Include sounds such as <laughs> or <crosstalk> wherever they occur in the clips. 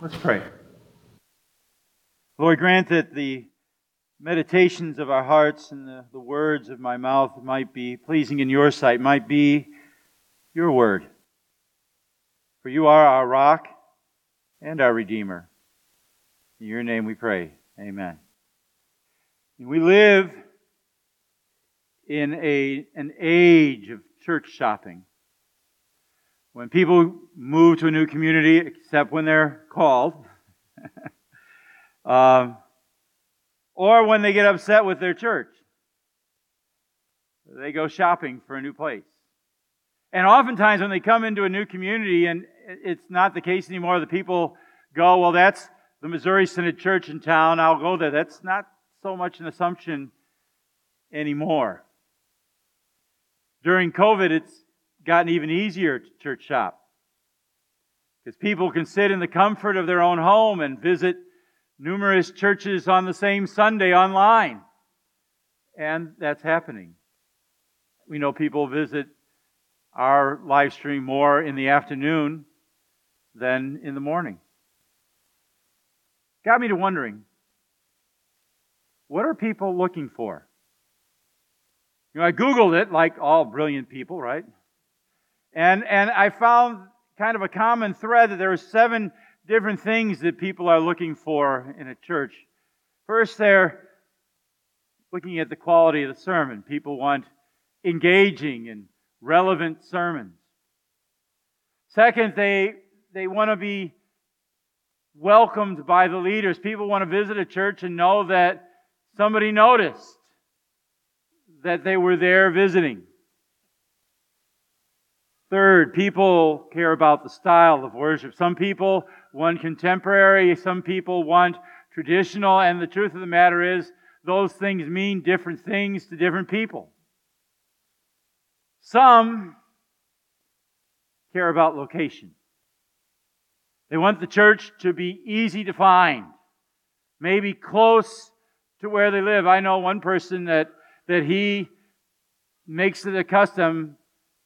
Let's pray. Lord, grant that the meditations of our hearts and the, the, words of my mouth might be pleasing in your sight, might be your word. For you are our rock and our Redeemer. In your name we pray. Amen. We live in a, an age of church shopping. When people move to a new community, except when they're called, <laughs> um, or when they get upset with their church, they go shopping for a new place. And oftentimes, when they come into a new community, and it's not the case anymore, the people go, Well, that's the Missouri Synod Church in town, I'll go there. That's not so much an assumption anymore. During COVID, it's gotten even easier to church shop. Because people can sit in the comfort of their own home and visit numerous churches on the same Sunday online. And that's happening. We know people visit our live stream more in the afternoon than in the morning. Got me to wondering what are people looking for? You know, I Googled it like all brilliant people, right? And, and I found kind of a common thread that there are seven different things that people are looking for in a church. First, they're looking at the quality of the sermon. People want engaging and relevant sermons. Second, they, they want to be welcomed by the leaders. People want to visit a church and know that somebody noticed that they were there visiting. Third, people care about the style of worship. Some people want contemporary, some people want traditional, and the truth of the matter is, those things mean different things to different people. Some care about location. They want the church to be easy to find, maybe close to where they live. I know one person that, that he makes it a custom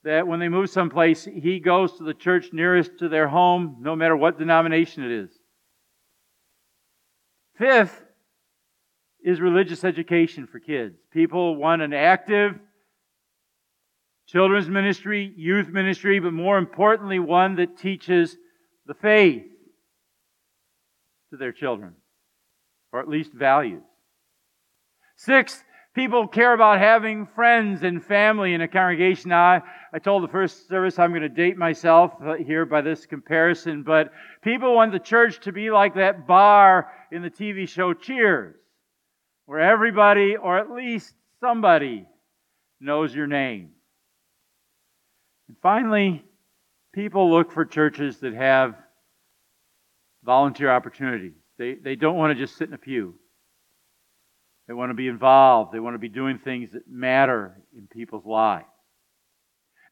that when they move someplace, he goes to the church nearest to their home, no matter what denomination it is. Fifth is religious education for kids. People want an active children's ministry, youth ministry, but more importantly, one that teaches the faith to their children, or at least values. Sixth People care about having friends and family in a congregation. I, I told the first service I'm going to date myself uh, here by this comparison, but people want the church to be like that bar in the TV show Cheers, where everybody, or at least somebody, knows your name. And finally, people look for churches that have volunteer opportunities. They, they don't want to just sit in a pew. They want to be involved. They want to be doing things that matter in people's lives.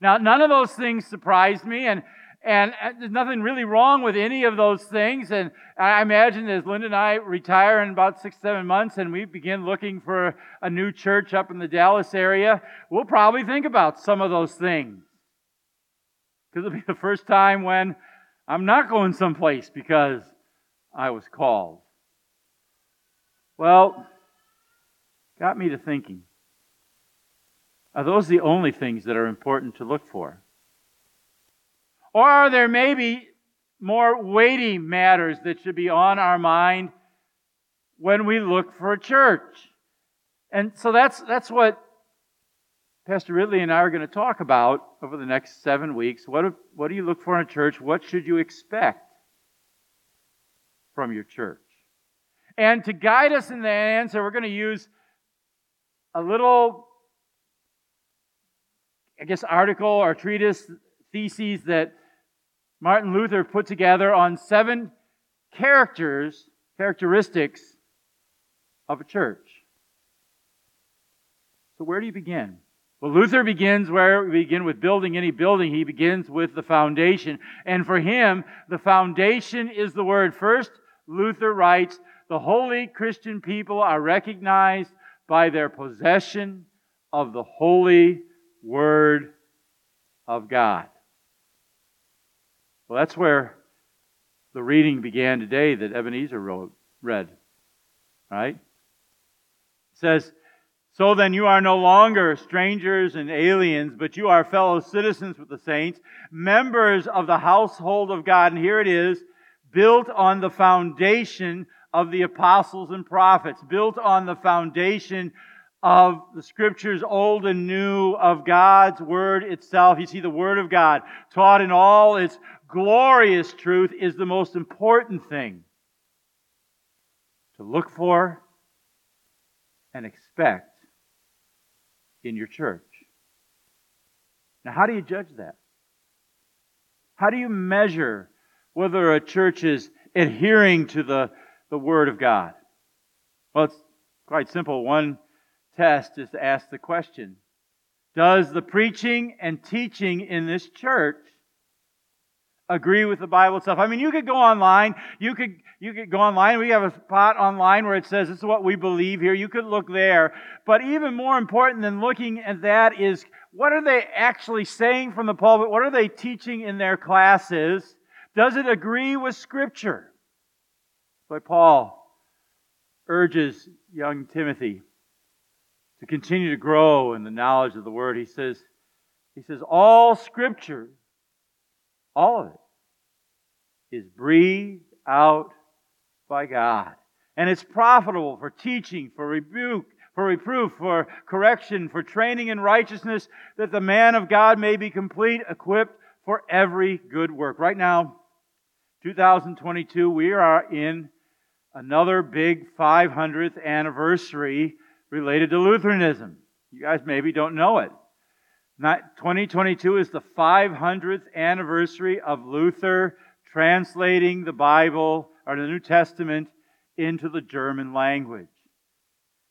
Now, none of those things surprised me, and, and there's nothing really wrong with any of those things. And I imagine as Linda and I retire in about six, seven months and we begin looking for a new church up in the Dallas area, we'll probably think about some of those things. Because it'll be the first time when I'm not going someplace because I was called. Well, got me to thinking are those the only things that are important to look for? Or are there maybe more weighty matters that should be on our mind when we look for a church? And so that's, that's what Pastor Ridley and I are going to talk about over the next seven weeks. What, what do you look for in a church? What should you expect from your church? And to guide us in the answer, we're going to use a little, I guess, article or treatise, theses that Martin Luther put together on seven characters, characteristics of a church. So, where do you begin? Well, Luther begins where we begin with building any building. He begins with the foundation. And for him, the foundation is the word. First, Luther writes, the holy Christian people are recognized by their possession of the holy word of God. Well, that's where the reading began today that Ebenezer wrote, read. Right? It says, So then you are no longer strangers and aliens, but you are fellow citizens with the saints, members of the household of God. And here it is, built on the foundation of the apostles and prophets, built on the foundation of the scriptures, old and new, of God's word itself. You see, the word of God, taught in all its glorious truth, is the most important thing to look for and expect in your church. Now, how do you judge that? How do you measure whether a church is adhering to the, the Word of God? Well, it's quite simple. One test is to ask the question Does the preaching and teaching in this church agree with the Bible itself? I mean, you could go online. You could, you could go online. We have a spot online where it says this is what we believe here. You could look there. But even more important than looking at that is what are they actually saying from the pulpit? What are they teaching in their classes? Does it agree with Scripture? Why Paul urges young Timothy to continue to grow in the knowledge of the Word. He says, he says, all Scripture, all of it, is breathed out by God. And it's profitable for teaching, for rebuke, for reproof, for correction, for training in righteousness, that the man of God may be complete, equipped for every good work. Right now, 2022, we are in another big 500th anniversary related to Lutheranism. You guys maybe don't know it. 2022 is the 500th anniversary of Luther translating the Bible or the New Testament into the German language.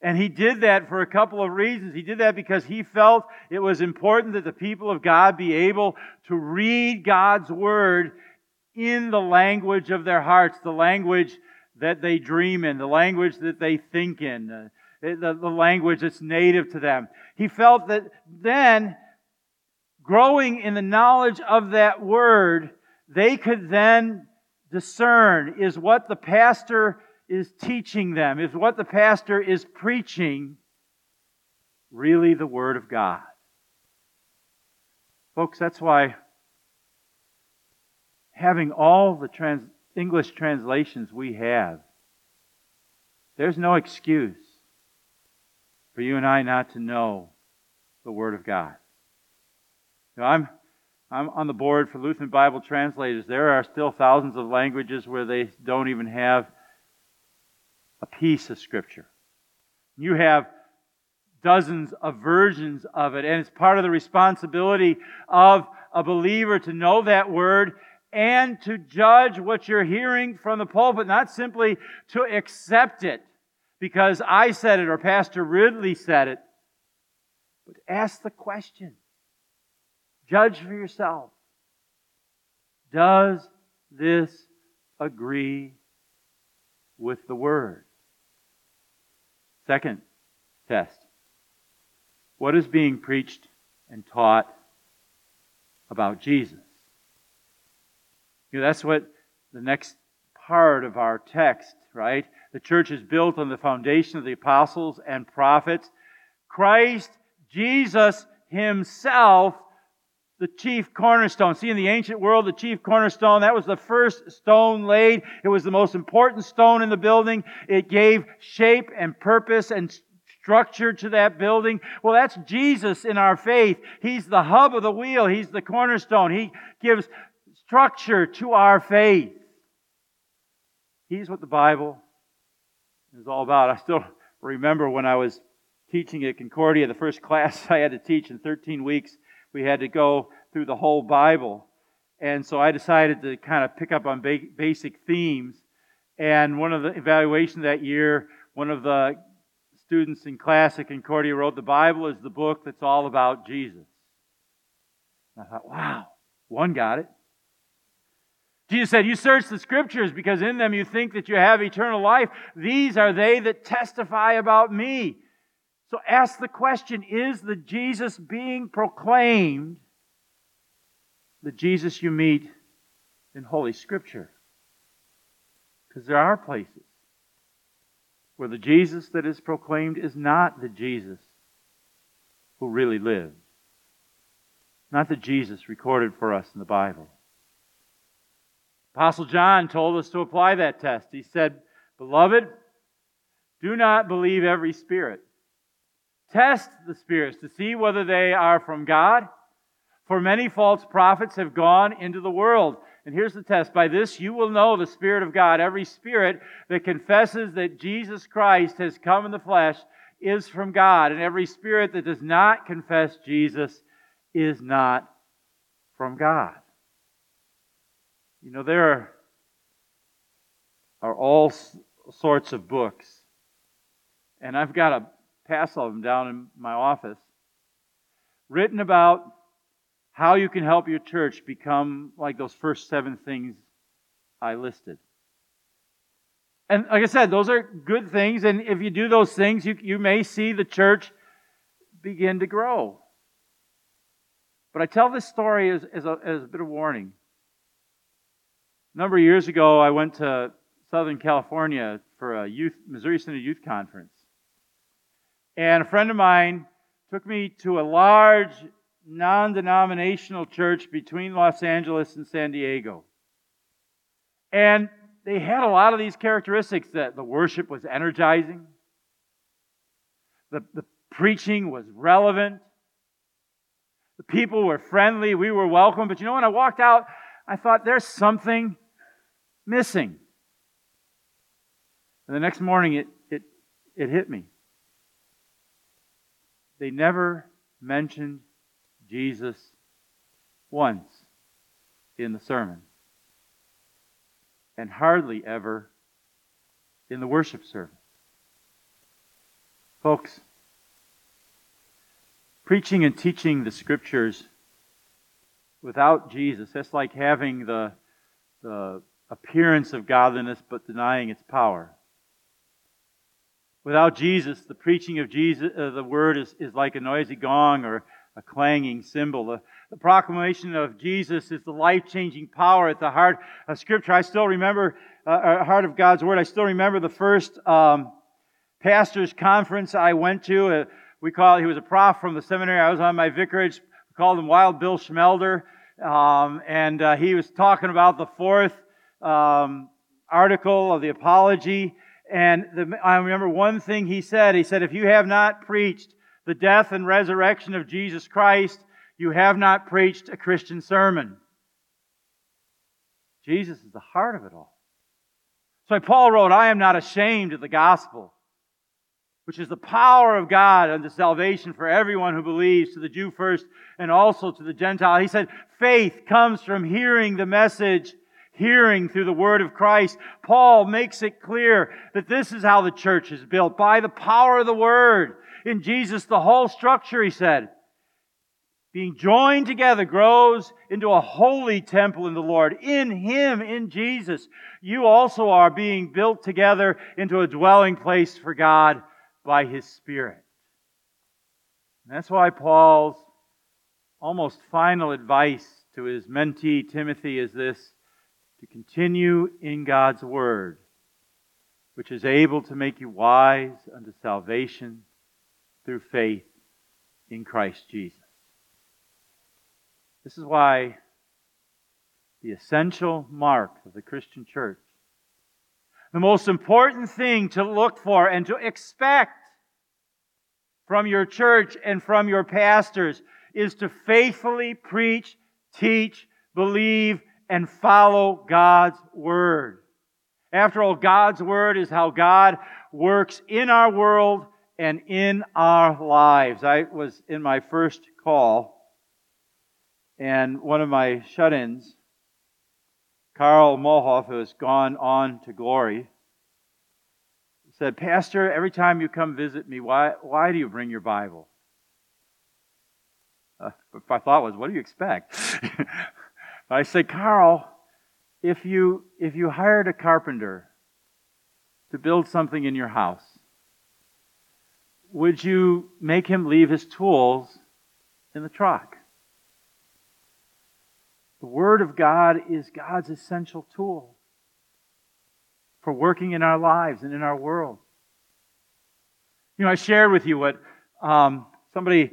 And he did that for a couple of reasons. He did that because he felt it was important that the people of God be able to read God's Word in the language of their hearts, the language that they dream in, the language that they think in, the, the language that's native to them. He felt that then, growing in the knowledge of that word, they could then discern is what the pastor is teaching them, is what the pastor is preaching really the Word of God. Folks, that's why having all the trans- English translations we have, there's no excuse for you and I not to know the Word of God. I'm, I'm on the board for Lutheran Bible translators. There are still thousands of languages where they don't even have a piece of Scripture. You have dozens of versions of it, and it's part of the responsibility of a believer to know that Word and to judge what you're hearing from the pulpit, not simply to accept it because I said it or Pastor Ridley said it. But ask the question. Judge for yourself. Does this agree with the Word? Second test. What is being preached and taught about Jesus? You know, that's what the next part of our text, right? The church is built on the foundation of the apostles and prophets. Christ, Jesus Himself, the chief cornerstone. See, in the ancient world, the chief cornerstone, that was the first stone laid. It was the most important stone in the building. It gave shape and purpose and structure to that building. Well, that's Jesus in our faith. He's the hub of the wheel. He's the cornerstone. He gives structure to our faith. He's what the Bible is all about. I still remember when I was teaching at Concordia, the first <laughs> class I had to teach in 13 weeks, we had to go through the whole Bible. And so I decided to kind of pick up on ba- basic themes. And one of the evaluations that year, one of the students in class at Concordia wrote, The Bible is the book that's all about Jesus. And I thought, wow, one got it. Jesus said, You search the scriptures because in them you think that you have eternal life. These are they that testify about me. So ask the question Is the Jesus being proclaimed the Jesus you meet in Holy Scripture? Because there are places where the Jesus that is proclaimed is not the Jesus who really lived, not the Jesus recorded for us in the Bible. Apostle John told us to apply that test. He said, Beloved, do not believe every spirit. Test the spirits to see whether they are from God. For many false prophets have gone into the world. And here's the test. By this you will know the Spirit of God. Every spirit that confesses that Jesus Christ has come in the flesh is from God. And every spirit that does not confess Jesus is not from God. You know, there are, all sorts of books. And I've got a passel of them down in my office written about how you can help your church become like those first seven things I listed. And like I said, those are good things. And if you do those things, you, you may see the church begin to grow. But I tell this story as, as, a, as a bit of warning. A number of years ago, I went to Southern California for a youth, Missouri Synod Youth Conference. And a friend of mine took me to a large non denominational church between Los Angeles and San Diego. And they had a lot of these characteristics that the worship was energizing, the, the preaching was relevant, the people were friendly, we were welcome. But you know, when I walked out, I thought there's something missing. And the next morning it, it, it hit me. They never mentioned Jesus once in the sermon, and hardly ever in the worship service. Folks, preaching and teaching the scriptures without Jesus, that's like having the, the appearance of godliness but denying its power. Without Jesus, the preaching of Jesus, uh, the word is, is like a noisy gong or a clanging cymbal. The, the proclamation of Jesus is the life changing power at the heart of Scripture. I still remember, uh, uh, heart of God's Word, I still remember the first um, pastor's conference I went to. Uh, we call it, he was a prof from the seminary. I was on my vicarage. Called him Wild Bill Schmelder. Um, and uh, he was talking about the fourth um, article of the Apology. And the, I remember one thing he said. He said, If you have not preached the death and resurrection of Jesus Christ, you have not preached a Christian sermon. Jesus is the heart of it all. So Paul wrote, I am not ashamed of the gospel, which is the power of God unto salvation for everyone who believes, to the Jew first and also to the Gentile. He said, faith comes from hearing the message hearing through the word of Christ. Paul makes it clear that this is how the church is built by the power of the word. In Jesus, the whole structure, he said, being joined together grows into a holy temple in the Lord. In Him, in Jesus, you also are being built together into a dwelling place for God by His Spirit. And that's why Paul's almost final advice to his mentee Timothy is this to continue in God's Word, which is able to make you wise unto salvation through faith in Christ Jesus. This is why the essential mark of the Christian church, the most important thing to look for and to expect from your church and from your pastors is to faithfully preach, teach, believe, and follow God's Word. After all, God's Word is how God works in our world and in our lives. I was in my first call, and one of my shut ins, Carl Mohoff, who has gone on to glory, said, Pastor, every time you come visit me, why, why do you bring your Bible? Uh, my thought was, what do you expect? <laughs> I say, Carl, if you, if you hired a carpenter to build something in your house, would you make him leave his tools in the truck? The Word of God is God's essential tool for working in our lives and in our world. You know, I shared with you what um, somebody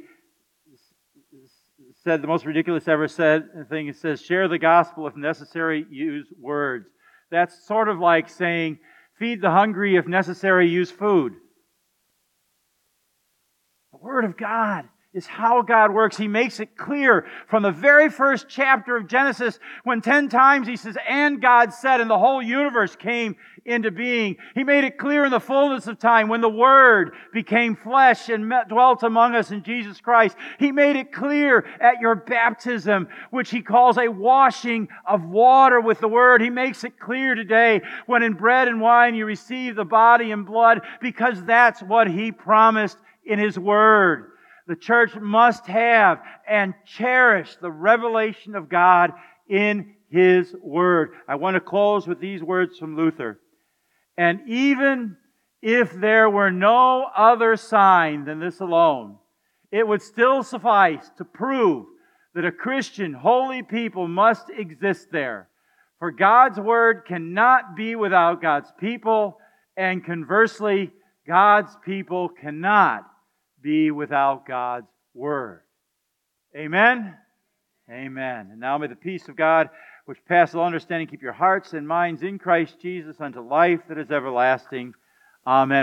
said, the most ridiculous ever said thing. It says, share the gospel if necessary, use words. That's sort of like saying, feed the hungry if necessary, use food. The Word of God is how God works. He makes it clear from the very first chapter of Genesis when 10 times he says, and God said, and the whole universe came into being. He made it clear in the fullness of time when the Word became flesh and met, dwelt among us in Jesus Christ. He made it clear at your baptism, which he calls a washing of water with the Word. He makes it clear today when in bread and wine you receive the body and blood because that's what he promised in his Word. The church must have and cherish the revelation of God in His Word. I want to close with these words from Luther. And even if there were no other sign than this alone, it would still suffice to prove that a Christian, holy people must exist there. For God's Word cannot be without God's people, and conversely, God's people cannot be without God's word. Amen? Amen. And now may the peace of God, which passes all understanding, keep your hearts and minds in Christ Jesus unto life that is everlasting. Amen.